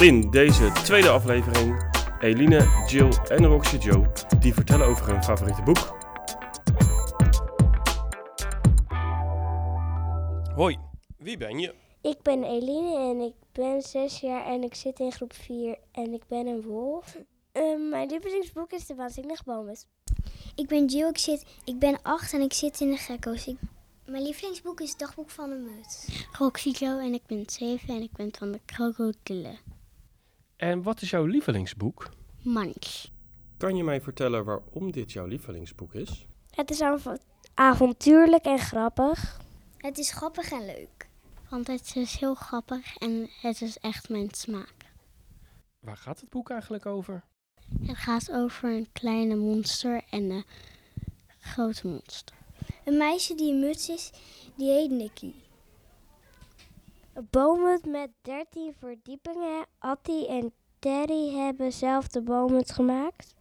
In deze tweede aflevering Eline, Jill en Roxy Joe die vertellen over hun favoriete boek. Hoi, wie ben je? Ik ben Eline en ik ben zes jaar en ik zit in groep 4 en ik ben een wolf. Uh, mijn lievelingsboek is De Waanzinnige Bomen. Ik ben Jill, ik, zit, ik ben acht en ik zit in de gekko's. Ik, mijn lievelingsboek is het Dagboek van de Mut. Roxy Joe en ik ben zeven en ik ben van de krokodillen. En wat is jouw lievelingsboek? Munch. Kan je mij vertellen waarom dit jouw lievelingsboek is? Het is av- avontuurlijk en grappig. Het is grappig en leuk. Want het is heel grappig en het is echt mijn smaak. Waar gaat het boek eigenlijk over? Het gaat over een kleine monster en een grote monster. Een meisje die een muts is, die heet Nicky. Een boomhut met 13 verdiepingen. Attie en Terry hebben zelf de boomhut gemaakt.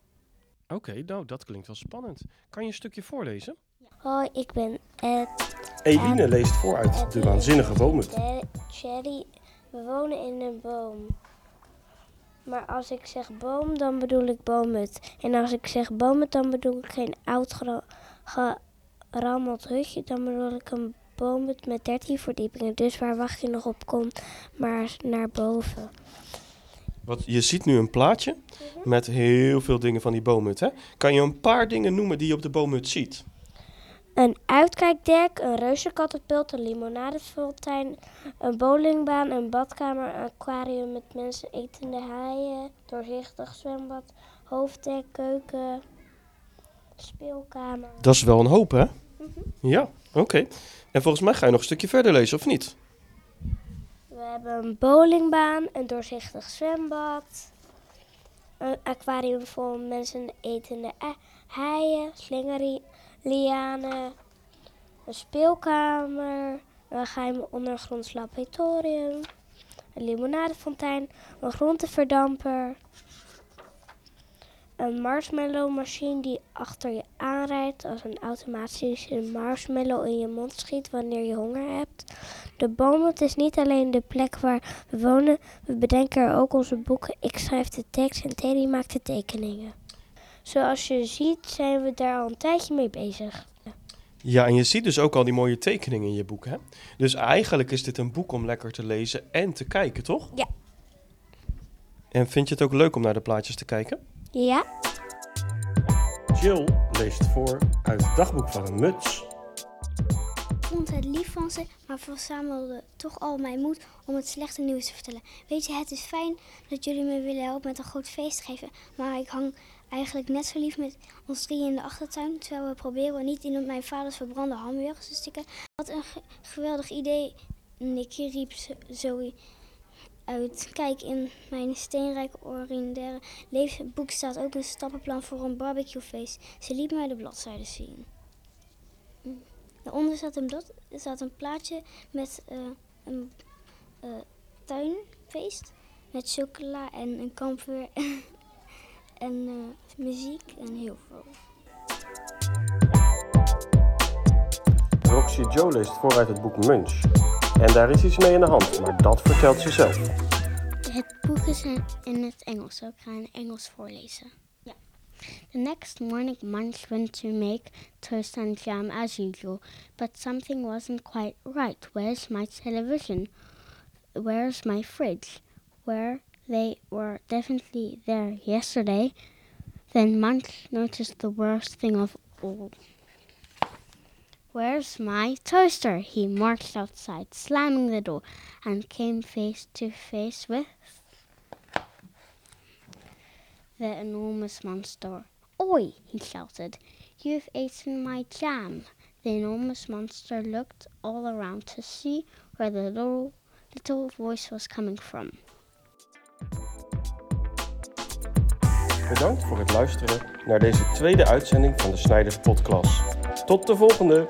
Oké, nou dat klinkt wel spannend. Kan je een stukje voorlezen? Hoi, ik ben Ed. Eline leest voor uit De Waanzinnige Bomen. Cherry, we wonen in een boom. Maar als ik zeg boom, dan bedoel ik boomhut. En als ik zeg boomhut, dan bedoel ik geen oud gera- gerammeld hutje. Dan bedoel ik een boomhut met 13 verdiepingen. Dus waar wacht je nog op? Kom maar naar boven. Wat, je ziet nu een plaatje met heel veel dingen van die boomhut. Hè? Kan je een paar dingen noemen die je op de boomhut ziet? Een uitkijkdek, een reuzenkatapult, een limonadefontein, een bowlingbaan, een badkamer, een aquarium met mensen etende haaien, doorzichtig zwembad, hoofddek, keuken, speelkamer. Dat is wel een hoop, hè? Ja, oké. En volgens mij ga je nog een stukje verder lezen, of niet? We hebben een bowlingbaan, een doorzichtig zwembad, een aquarium vol mensen etende a- haaien, slingerlianen, een speelkamer, een geheim ondergronds laboratorium, een limonadefontein, een groenteverdamper, een marshmallow-machine die achter je aanrijdt als een automatische marshmallow in je mond schiet wanneer je honger hebt. De boomhut is niet alleen de plek waar we wonen, we bedenken er ook onze boeken. Ik schrijf de tekst en Teddy maakt de tekeningen. Zoals je ziet zijn we daar al een tijdje mee bezig. Ja, en je ziet dus ook al die mooie tekeningen in je boek, hè? Dus eigenlijk is dit een boek om lekker te lezen en te kijken, toch? Ja. En vind je het ook leuk om naar de plaatjes te kijken? Ja? Jill leest voor uit het dagboek van een muts. Ik vond het lief van ze, maar verzamelde toch al mijn moed om het slechte nieuws te vertellen. Weet je, het is fijn dat jullie me willen helpen met een groot feest te geven, maar ik hang eigenlijk net zo lief met ons drieën in de achtertuin, terwijl we proberen niet in op mijn vaders verbrande hamburgers te stikken. Wat een ge- geweldig idee, Nicky riep zo- Zoe uit. Kijk, in mijn steenrijke ordinaire levensboek staat ook een stappenplan voor een barbecuefeest. Ze liet mij de bladzijden zien. Daaronder staat een, een plaatje met eh, een eh, tuinfeest. Met chocola en een kampvuur en eh, muziek en heel veel. Roxy Joe leest voor uit het boek Munch. En daar is iets mee in de hand, maar dat vertelt ze zelf. Het boek is in, het Engels, zo ik ga in Engels voorlezen. Ja. The next morning, Munch went to make toast and jam as usual, but something wasn't quite right. Where's my television? Where's my fridge? Where they were definitely there yesterday. Then Munch noticed the worst thing of all. Where's my toaster? He marched outside, slamming the door, and came face to face with the enormous monster. Oi! he shouted. You've eaten my jam. The enormous monster looked all around to see where the little, little voice was coming from. Bedankt voor het luisteren naar deze tweede uitzending van de Snijders Podcast. Tot de volgende!